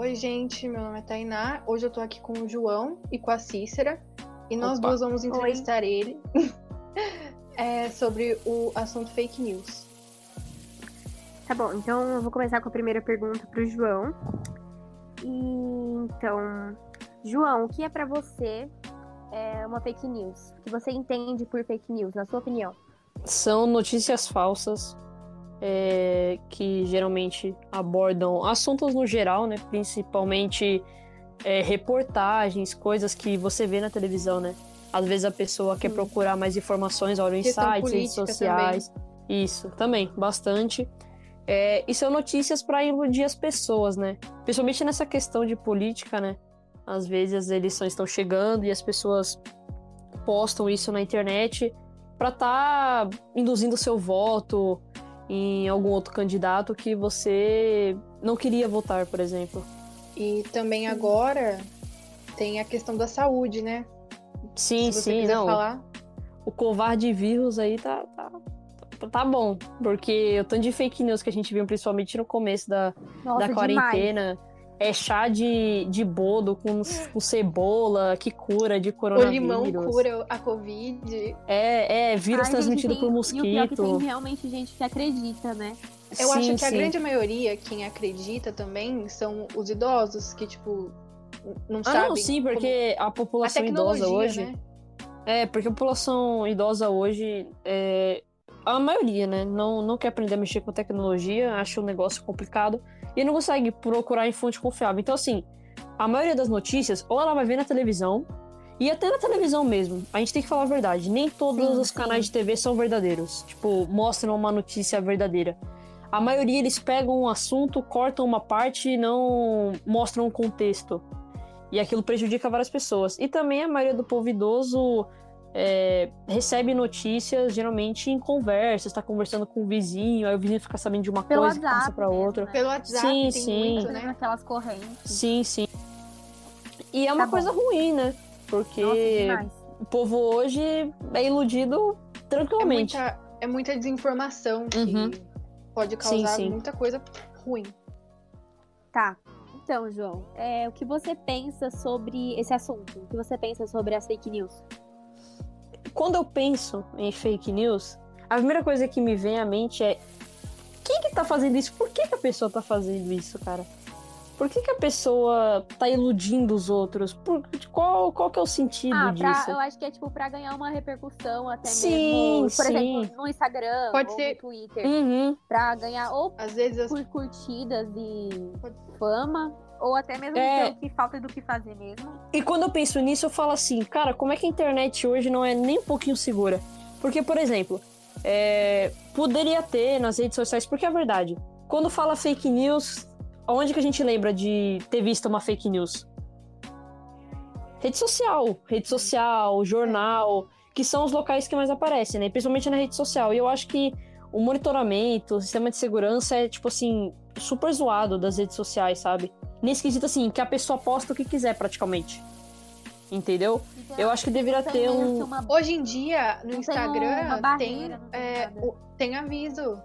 Oi, gente, meu nome é Tainá. Hoje eu tô aqui com o João e com a Cícera. E nós Opa. duas vamos entrevistar ele é, sobre o assunto fake news. Tá bom, então eu vou começar com a primeira pergunta pro João. E então, João, o que é pra você é uma fake news? O que você entende por fake news, na sua opinião? São notícias falsas é, que geralmente abordam assuntos no geral, né? Principalmente é, reportagens, coisas que você vê na televisão, né? Às vezes a pessoa quer procurar mais informações, olha em sites, redes sociais. Isso, também, bastante. É, e são notícias para iludir as pessoas, né? Principalmente nessa questão de política, né? Às vezes as eleições estão chegando e as pessoas postam isso na internet para estar induzindo seu voto em algum outro candidato que você não queria votar, por exemplo. E também agora tem a questão da saúde, né? Sim, Se você sim, não. falar. O covarde vírus aí tá, tá, tá bom. Porque o tanto de fake news que a gente viu, principalmente no começo da, Nossa, da quarentena, é chá de, de bodo com, com cebola que cura de O coronavírus. limão cura a Covid. É, é vírus Ai, transmitido gente, por tem- E o pior é que tem mosquito. realmente gente que acredita, né? Eu Sim, acho que a sim. grande maioria, quem acredita também, são os idosos, que, tipo, não Ah, sabem. não, sim, como- porque a A população tecnologia, idosa hoje. né? É, porque a população idosa hoje, é, a maioria, né, não, não quer aprender a mexer com tecnologia, acha um negócio complicado e não consegue procurar em fonte confiável. Então, assim, a maioria das notícias, ou ela vai ver na televisão, e até na televisão mesmo, a gente tem que falar a verdade, nem todos Sim, os sim. canais de TV são verdadeiros, tipo, mostram uma notícia verdadeira. A maioria eles pegam um assunto, cortam uma parte e não mostram o contexto. E aquilo prejudica várias pessoas. E também a maioria do povo idoso é, recebe notícias geralmente em conversas, está conversando com o vizinho, aí o vizinho fica sabendo de uma Pelo coisa e passa WhatsApp para outra. né? Pelo WhatsApp Sim, tem sim. muito, Né? Aquelas correntes. Sim, sim. E é uma Tá bom. coisa ruim, né? Porque Nossa, o povo hoje é iludido É tranquilamente. muita, é muita desinformação que Uhum. pode causar sim. muita coisa ruim. Tá. Então, João, é, o que você pensa sobre esse assunto? O que você pensa sobre as fake news? Quando eu penso em fake news, a primeira coisa que me vem à mente é quem que tá fazendo isso? Por que, que a pessoa tá fazendo isso, cara? Por que, que a pessoa tá iludindo os outros? Por, qual, qual que é o sentido Ah, pra, disso? eu acho que é tipo pra ganhar uma repercussão até Sim, mesmo, por sim. exemplo, no Instagram Pode ou ser- no Twitter, Uhum. pra ganhar ou Às vezes as curtidas e fama, ou até mesmo É. que falta do que fazer mesmo. E quando eu penso nisso, eu falo assim, cara, como é que a internet hoje não é nem um pouquinho segura? Porque, por exemplo, é, poderia ter nas redes sociais, porque é verdade. Quando fala fake news, onde que a gente lembra de ter visto uma fake news? Rede social, rede social, jornal, que são os locais que mais aparecem, né? Principalmente na rede social. E eu acho que o monitoramento, o sistema de segurança é, tipo assim, super zoado das redes sociais, sabe? Nesse quesito, assim, que a pessoa posta o que quiser, praticamente. Entendeu? Então, Eu acho que deveria tem ter um. uma- Hoje em dia, no Instagram, tem, é, o- tem aviso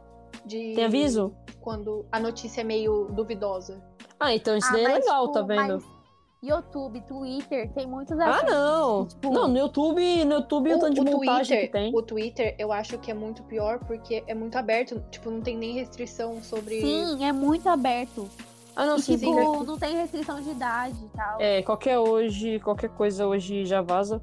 de Tem aviso? quando a notícia é meio duvidosa. Ah, então isso Ah, daí é legal, tipo, tá vendo? mas YouTube, Twitter, tem muitos Ah, não! tipo, Não, no YouTube, no YouTube o, tanto de montagem Twitter, que tem. o Twitter, eu acho que é muito pior porque é muito aberto, tipo, não tem nem restrição sobre Sim, é muito aberto. Ah, não, e, sim, tipo, não tem restrição de idade e tal. É, qualquer hoje, qualquer coisa hoje já vaza.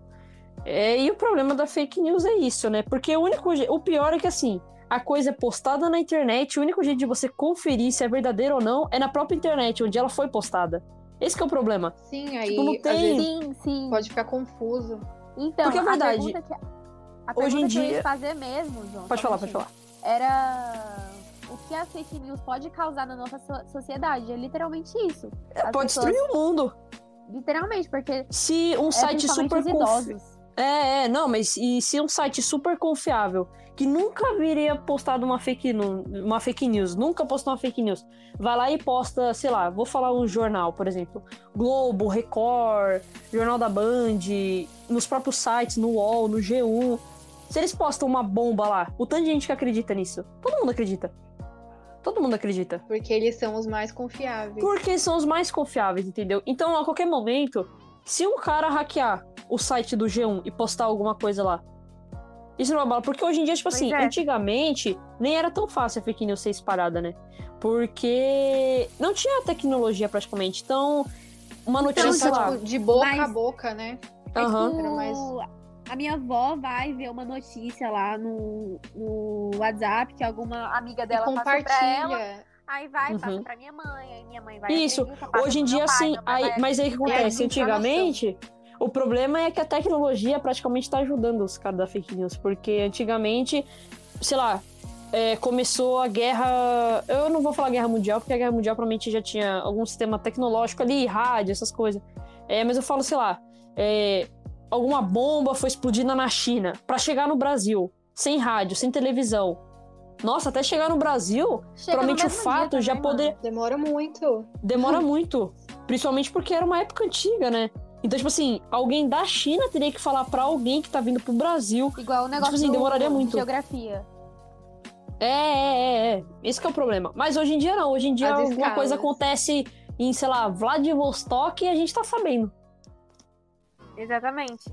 É, e o problema da fake news é isso, né? Porque o único o pior é que assim, a coisa é postada na internet, o único jeito de você conferir se é verdadeiro ou não é na própria internet, onde ela foi postada. Esse que é o problema. Sim, aí Tipo, não tem- vezes Sim, sim. pode ficar confuso. Então, Porque é a verdade, pergunta que, a hoje em pergunta que eu dia- ia fazer mesmo, João. Pode falar, pode falar. Era o que a fake news pode causar na nossa so- sociedade. É literalmente isso. As Pode pessoas- destruir o mundo. Literalmente, porque Se um é site super os confi- idosos. É, é, não, mas e se um site super confiável, que nunca viria postado uma fake, uma fake news, nunca postou uma fake news, vai lá e posta, sei lá, vou falar um jornal, por exemplo, Globo, Record, Jornal da Band, nos próprios sites, no UOL, no G1. Se eles postam uma bomba lá, o tanto de gente que acredita nisso, todo mundo acredita. Todo mundo acredita. Porque eles são os mais confiáveis. Porque são os mais confiáveis, entendeu? Então, a qualquer momento, se um cara hackear o site do G1 e postar alguma coisa lá, isso não é bala. Porque hoje em dia, tipo Pois assim, é. antigamente nem era tão fácil a fake news ser espalhada, né? Porque não tinha tecnologia praticamente. Então, uma Era notícia só, lá. tipo, de boca Mas- a boca, né? É Aham. A minha avó vai ver uma notícia lá no, no WhatsApp que alguma amiga dela passou pra ela. compartilha. Aí vai, passa Uhum. pra minha mãe, aí minha mãe vai Isso. acredita, passa Hoje em dia, pai, sim. Aí, vai mas aí o que É, acontece? desinformação. Antigamente, o problema é que a tecnologia praticamente tá ajudando os caras da fake news. Porque antigamente, sei lá, é, começou a guerra. Eu não vou falar guerra mundial, porque a guerra mundial provavelmente já tinha algum sistema tecnológico ali, rádio, essas coisas. É, mas eu falo, sei lá, é, alguma bomba foi explodida na China pra chegar no Brasil, sem rádio, sem televisão. Nossa, até chegar no Brasil, Chega no provavelmente o mesmo fato dia já também, poder. Demora muito. demora muito. Principalmente porque era uma época antiga, né? Então, tipo assim, alguém da China teria que falar pra alguém que tá vindo pro Brasil. Igual o negócio assim, do- demoraria de muito. geografia. É, é, é, é. Esse que é o problema. Mas hoje em dia não. Hoje em dia As alguma escalas. coisa acontece em, sei lá, Vladivostok e a gente tá sabendo. Exatamente.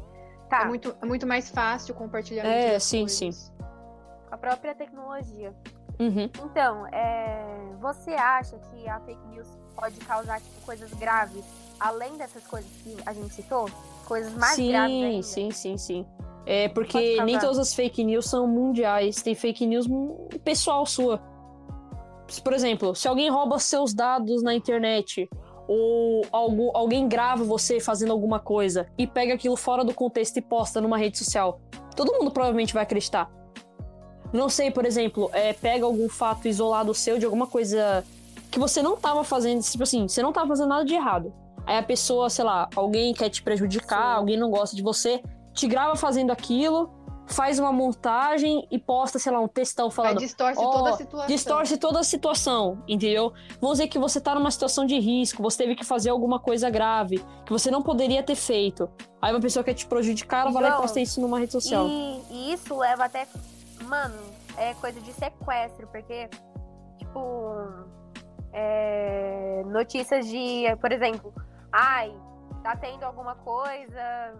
Tá, É, muito, é muito mais fácil o compartilhamento. É, sim, coisas. a própria tecnologia. Uhum. Então, é, você acha que a fake news pode causar tipo, coisas graves, além dessas coisas que a gente citou? Coisas mais graves sim, ainda? sim, sim, sim. É porque nem todas as fake news são mundiais. Tem fake news pessoal sua. Por exemplo, se alguém rouba seus dados na internet ou algu- alguém grava você fazendo alguma coisa e pega aquilo fora do contexto e posta numa rede social, todo mundo provavelmente vai acreditar. Não sei, por exemplo, é, pega algum fato isolado seu de alguma coisa que você não tava fazendo, tipo assim, você não tava fazendo nada de errado. Aí a pessoa, sei lá, alguém quer te prejudicar, Sim. alguém não gosta de você, te grava fazendo aquilo, faz uma montagem e posta, sei lá, um textão Aí falando. distorce Ó, toda a situação. Distorce toda a situação, entendeu? Vamos dizer que você tá numa situação de risco, você teve que fazer alguma coisa grave, que você não poderia ter feito. Aí uma pessoa quer te prejudicar, ela vai lá e posta isso numa rede social. E, e isso leva até. Mano, é coisa de sequestro, porque, tipo. é, notícias de, por exemplo, ai, tá tendo alguma coisa,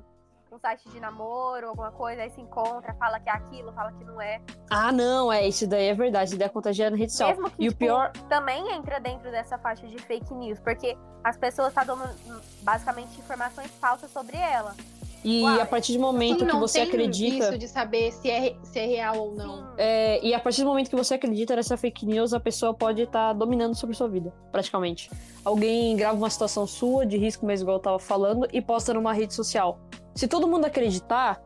um site de namoro, alguma coisa, aí se encontra, fala que é aquilo, fala que não é. Ah, não, é, isso daí é verdade, isso daí acontece na rede social. Mesmo que E o tipo, pior, também entra dentro dessa faixa de fake news, porque as pessoas estão dando hum, basicamente informações falsas sobre ela. e Uai, a partir do momento que você acredita. isso de saber se é, se é real ou não. É, e a partir do momento que você acredita nessa fake news, a pessoa pode estar dominando sobre sua vida, praticamente. Alguém grava uma situação sua, de risco mesmo, igual eu tava falando, e posta numa rede social. Se todo mundo acreditar,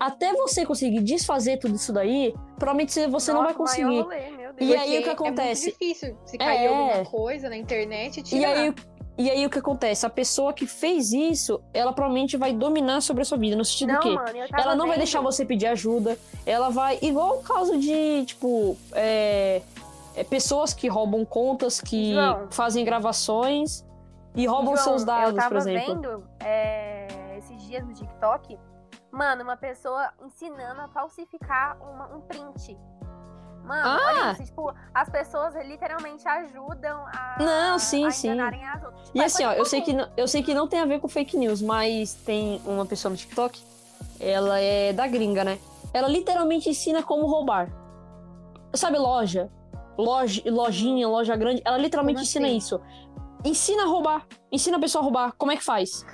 até você conseguir desfazer tudo isso daí, provavelmente você não vai Nossa, conseguir. rolê, meu Deus. E aí, o que acontece? É muito difícil se cair É. alguma coisa na internet e E tirar. aí, e aí o que acontece? A pessoa que fez isso, ela provavelmente vai dominar sobre a sua vida, no sentido não, que mano, eu tava ela não vai vendo. deixar você pedir ajuda. Ela vai. Igual o caso de, tipo, é, é, pessoas que roubam contas, que João. fazem gravações e roubam João, seus dados, eu tava por exemplo. vendo é, dias no TikTok, mano, uma pessoa ensinando a falsificar uma- um print. Mano, Ah! olha isso, tipo, as pessoas literalmente ajudam a, Não, sim, a sim. as outras. Tipo, E é assim, ó, eu sei, que, comum. não- eu sei que não tem a ver com fake news, mas tem uma pessoa no TikTok, ela é da gringa, né? Ela literalmente ensina como roubar. Sabe, loja? Loja, lojinha, loja grande, ela literalmente Como ensina assim? isso. Ensina a roubar. Ensina a pessoa a roubar. Como é que faz?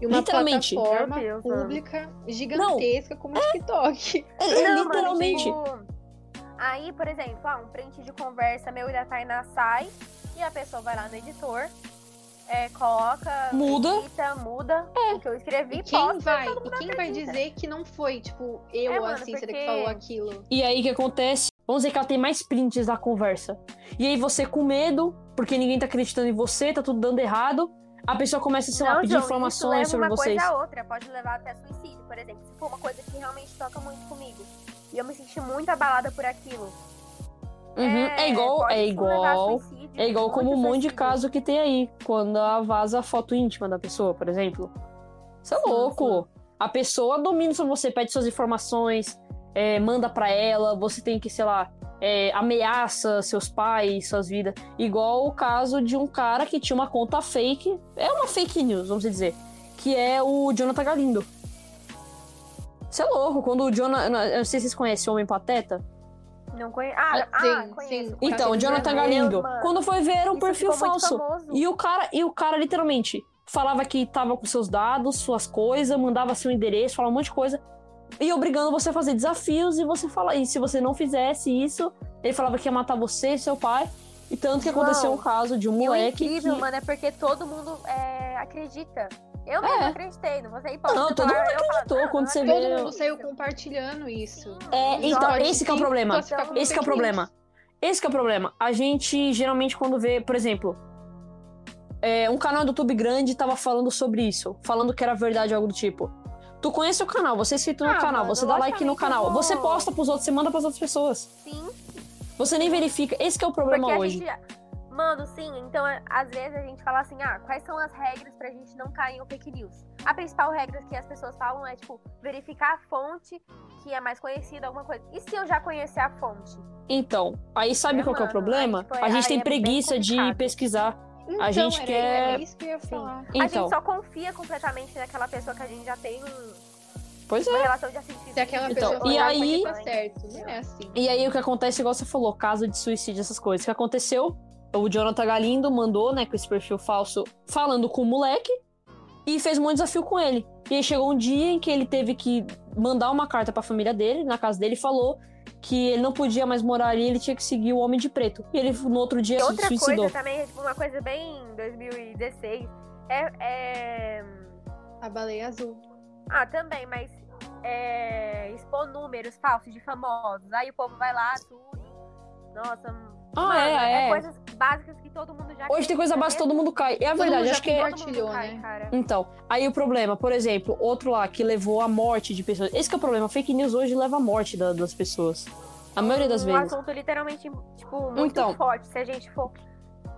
E uma literalmente. plataforma Deus, mano. pública gigantesca como o TikTok. É, é Não, mano, literalmente. tipo, aí, por exemplo, ah, um print de conversa meu e da Tainá sai e a pessoa vai lá no editor, é, coloca, Muda. edita, muda o que eu escrevi, E quem posta, vai, e quem vai dizer que não foi, tipo, eu, É, mano, assim, será que porque- falou aquilo? E aí o que acontece? Vamos dizer que ela tem mais prints da conversa. E aí você com medo, porque ninguém tá acreditando em você, tá tudo dando errado. A pessoa começa, sei lá, a pedir João, informações isso leva sobre uma vocês. coisa a outra, pode levar até suicídio, por exemplo. Se for uma coisa que realmente toca muito comigo e eu me senti muito abalada por aquilo. Uhum, É, igual, é sim levar a igual. suicídio, É igual como um monte de caso que tem aí, quando ela vaza a foto íntima da pessoa, por exemplo. Isso é Sim, louco. A pessoa domina sobre você, pede suas informações, é, manda pra ela, você tem que, sei lá, é, ameaça seus pais, suas vidas. Igual o caso de um cara que tinha uma conta fake. É uma fake news, vamos dizer. Que é o Jonathan Galindo. Você é louco, quando o Jonathan. Eu não sei se vocês conhecem o Homem Pateta. Não conheço. Ah, Ah, sim, ah, sim. conheço. Então, Tá Jonathan Meu Galindo. Deus, mano. Quando foi ver, um Isso perfil falso. E o cara, e o cara literalmente falava que tava com seus dados, suas coisas, mandava seu endereço, falava um monte de coisa. E obrigando você a fazer desafios e você fala, e se você não fizesse isso, ele falava que ia matar você e seu pai. E tanto que João, aconteceu um caso de um o moleque incrível, que... mano, é porque todo mundo é, acredita. Eu mesmo É. acreditei, não vou ser hipócrita. Não, todo mundo eu falo, acreditou não, quando não você acredito vê- Todo mundo saiu compartilhando isso. É, então, esse que é o problema. classificar como Esse que é o problema. Esse que é o problema. A gente, geralmente, quando vê, por exemplo, é, um canal do YouTube grande tava falando sobre isso, falando que era verdade, algo do tipo. Tu conhece o canal, você é inscrito no Ah, canal, mano, você dá like no canal, você posta pros outros, você manda pras outras pessoas. Sim, Você nem verifica. Esse que é o problema porque hoje. gente. Mano, sim, então é, às vezes a gente fala assim, ah, quais são as regras pra gente não cair em fake news? A principal regra que as pessoas falam é, tipo, verificar a fonte que é mais conhecida, alguma coisa. E se eu já conhecer a fonte? Então, aí sabe É, qual que é o mano, problema? aí, tipo, a gente aí tem é preguiça de pesquisar. Então, gente era, quer- era isso que eu ia falar. A Então, gente só confia completamente naquela pessoa que a gente já tem um- pois uma é. relação de assistência. Se aquela Então, pessoa e aí- tá certo. Não é assim. E aí o que acontece, igual você falou, caso de suicídio, essas coisas. O que aconteceu? O Jonathan Galindo mandou, né, com esse perfil falso, falando com o moleque e fez um monte de desafio com ele. E aí chegou um dia em que ele teve que mandar uma carta pra família dele, na casa dele, e falou que ele não podia mais morar ali, ele tinha que seguir o Homem de Preto. E ele, no outro dia, E se outra suicidou. coisa também, tipo, uma coisa bem 2016, é, é... A baleia azul. Ah, também, mas é, expor números falsos de famosos. Aí o povo vai lá, tudo. Nossa, Ah, mano, é, é. coisas básicas que todo mundo já Hoje tem coisa básica, todo mesmo. mundo cai. É a Todo verdade, acho que é... Todo cai, né? cara. Então, aí o problema, por exemplo, outro lá que levou à morte de pessoas. Esse que é o problema, fake news hoje leva à morte da- das pessoas. A maioria das um vezes. assunto literalmente, tipo, muito Então. forte, se a gente for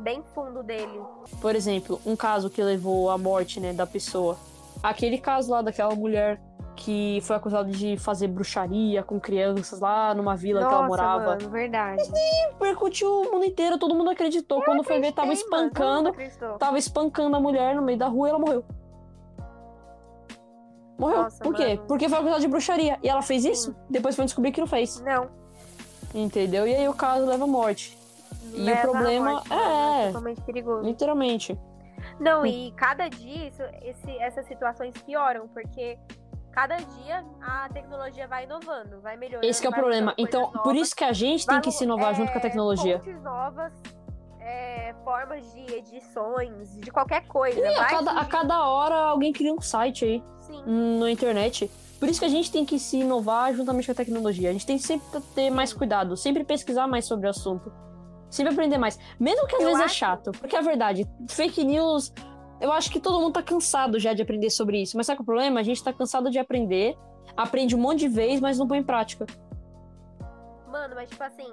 bem fundo dele. Por exemplo, um caso que levou à morte, né, da pessoa. Aquele caso lá daquela mulher que foi acusada de fazer bruxaria com crianças lá numa vila que ela Nossa, morava. mano, verdade. Percutiu o mundo inteiro, todo mundo acreditou. Quando foi ver, tava mano, espancando, acreditou. tava espancando a mulher no meio da rua e ela morreu. Morreu. Nossa, Por quê? mano. Porque foi acusada de bruxaria. E ela fez isso? Sim. Depois foi descobrir que não fez. Não. Entendeu? E aí o caso leva à morte. E o leva problema morte, é- mano, totalmente perigoso. Literalmente. Não, e cada dia isso, esse- essas situações pioram, porque cada dia a tecnologia vai inovando, vai melhorando. Esse que é o problema. Então, coisas por novas, isso que a gente tem que se inovar junto com a é, tecnologia. Fontes novas, é, formas de edições, de qualquer coisa. E a cada, a cada hora alguém cria um site aí Sim. hum, na internet. Por isso que a gente tem que se inovar juntamente com a tecnologia. A gente tem que sempre ter mais cuidado, sempre pesquisar mais sobre o assunto. Sempre aprender mais. Mesmo que às Eu vezes é acho- chato. Porque é verdade, fake news. Eu acho que todo mundo tá cansado já de aprender sobre isso. Mas sabe é o problema? A gente tá cansado de aprender, aprende um monte de vez, mas não põe em prática. Mano, mas tipo assim,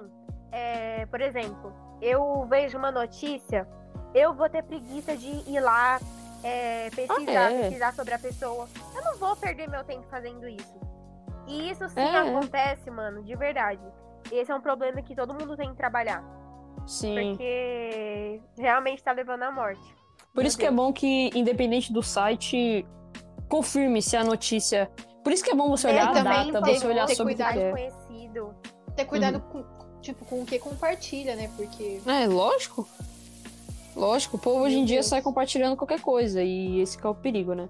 é, por exemplo, eu vejo uma notícia, eu vou ter preguiça de ir lá é, pesquisar, Ah, é? pesquisar sobre a pessoa. Eu não vou perder meu tempo fazendo isso. E isso sim é. acontece, mano, de verdade. Esse é um problema que todo mundo tem que trabalhar. Sim. Porque realmente tá levando à morte. Por Meu isso que é Deus. bom que, independente do site, confirme se a notícia. Por isso que é bom você olhar a também data, ter- você olhar ter sobre o que é. conhecido. Ter cuidado Uhum. com, tipo, com o que compartilha, né? Porque É, lógico. Lógico, o povo hoje em dia sai compartilhando qualquer coisa, e esse que é o perigo, né?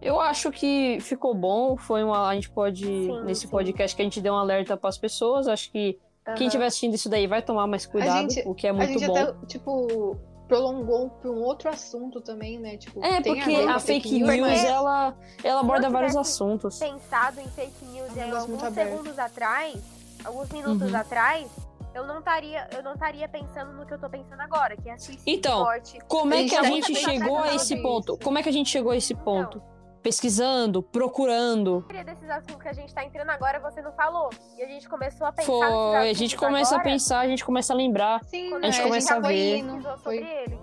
Eu acho que ficou bom, foi uma. A gente pode, Sim, nesse sim. podcast, que a gente deu um alerta pras pessoas. Acho que quem estiver assistindo isso daí vai tomar mais cuidado, gente- o que é a muito bom. até, tipo, prolongou pra um outro assunto também, né? Tipo, É, porque com a fake news, mas- ela, ela aborda vários tivesse assuntos. pensado em fake news É um alguns segundos atrás, alguns minutos Uhum. atrás, eu não estaria, eu não estaria pensando no que eu tô pensando agora, que é suicídio Então, forte. Como é A gente que a gente tá chegou a esse ponto? Como é que a gente chegou a esse Então, ponto? Pesquisando, procurando. maioria desses assuntos que a gente tá entrando agora, você não falou. E a gente começou a pensar Foi, a gente começa a agora, pensar, a gente começa a lembrar. Sim, a gente começa a foi ver. indo, foi sobre ele.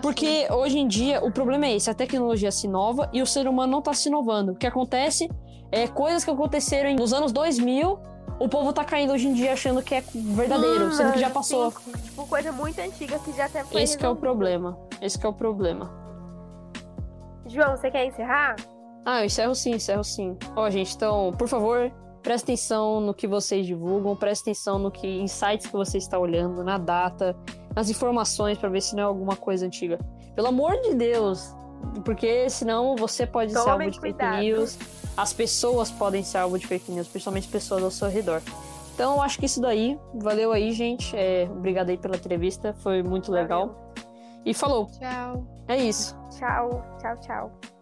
Porque hoje em dia o problema é esse, a tecnologia se inova e o ser humano não tá se inovando. O que acontece é coisas que aconteceram nos anos 2000 o povo tá caindo hoje em dia achando que é verdadeiro, sendo que já passou. sim, tipo, coisa muito antiga que já até foi Esse que é o problema. Esse que é o problema. João, você quer encerrar? Ah, eu encerro sim, encerro sim. Ó, gente, então, por favor, presta atenção no que vocês divulgam, presta atenção no que insights que você está olhando, na data, nas informações pra ver se não é alguma coisa antiga. Pelo amor de Deus, porque senão você pode ser Tomem alvo de cuidado. fake news, as pessoas podem ser alvo de fake news, principalmente pessoas ao seu redor. Então, eu acho que isso daí, valeu aí, gente. É, obrigado aí pela entrevista, foi muito legal. E falou, Tchau. é isso. Tchau, tchau, tchau.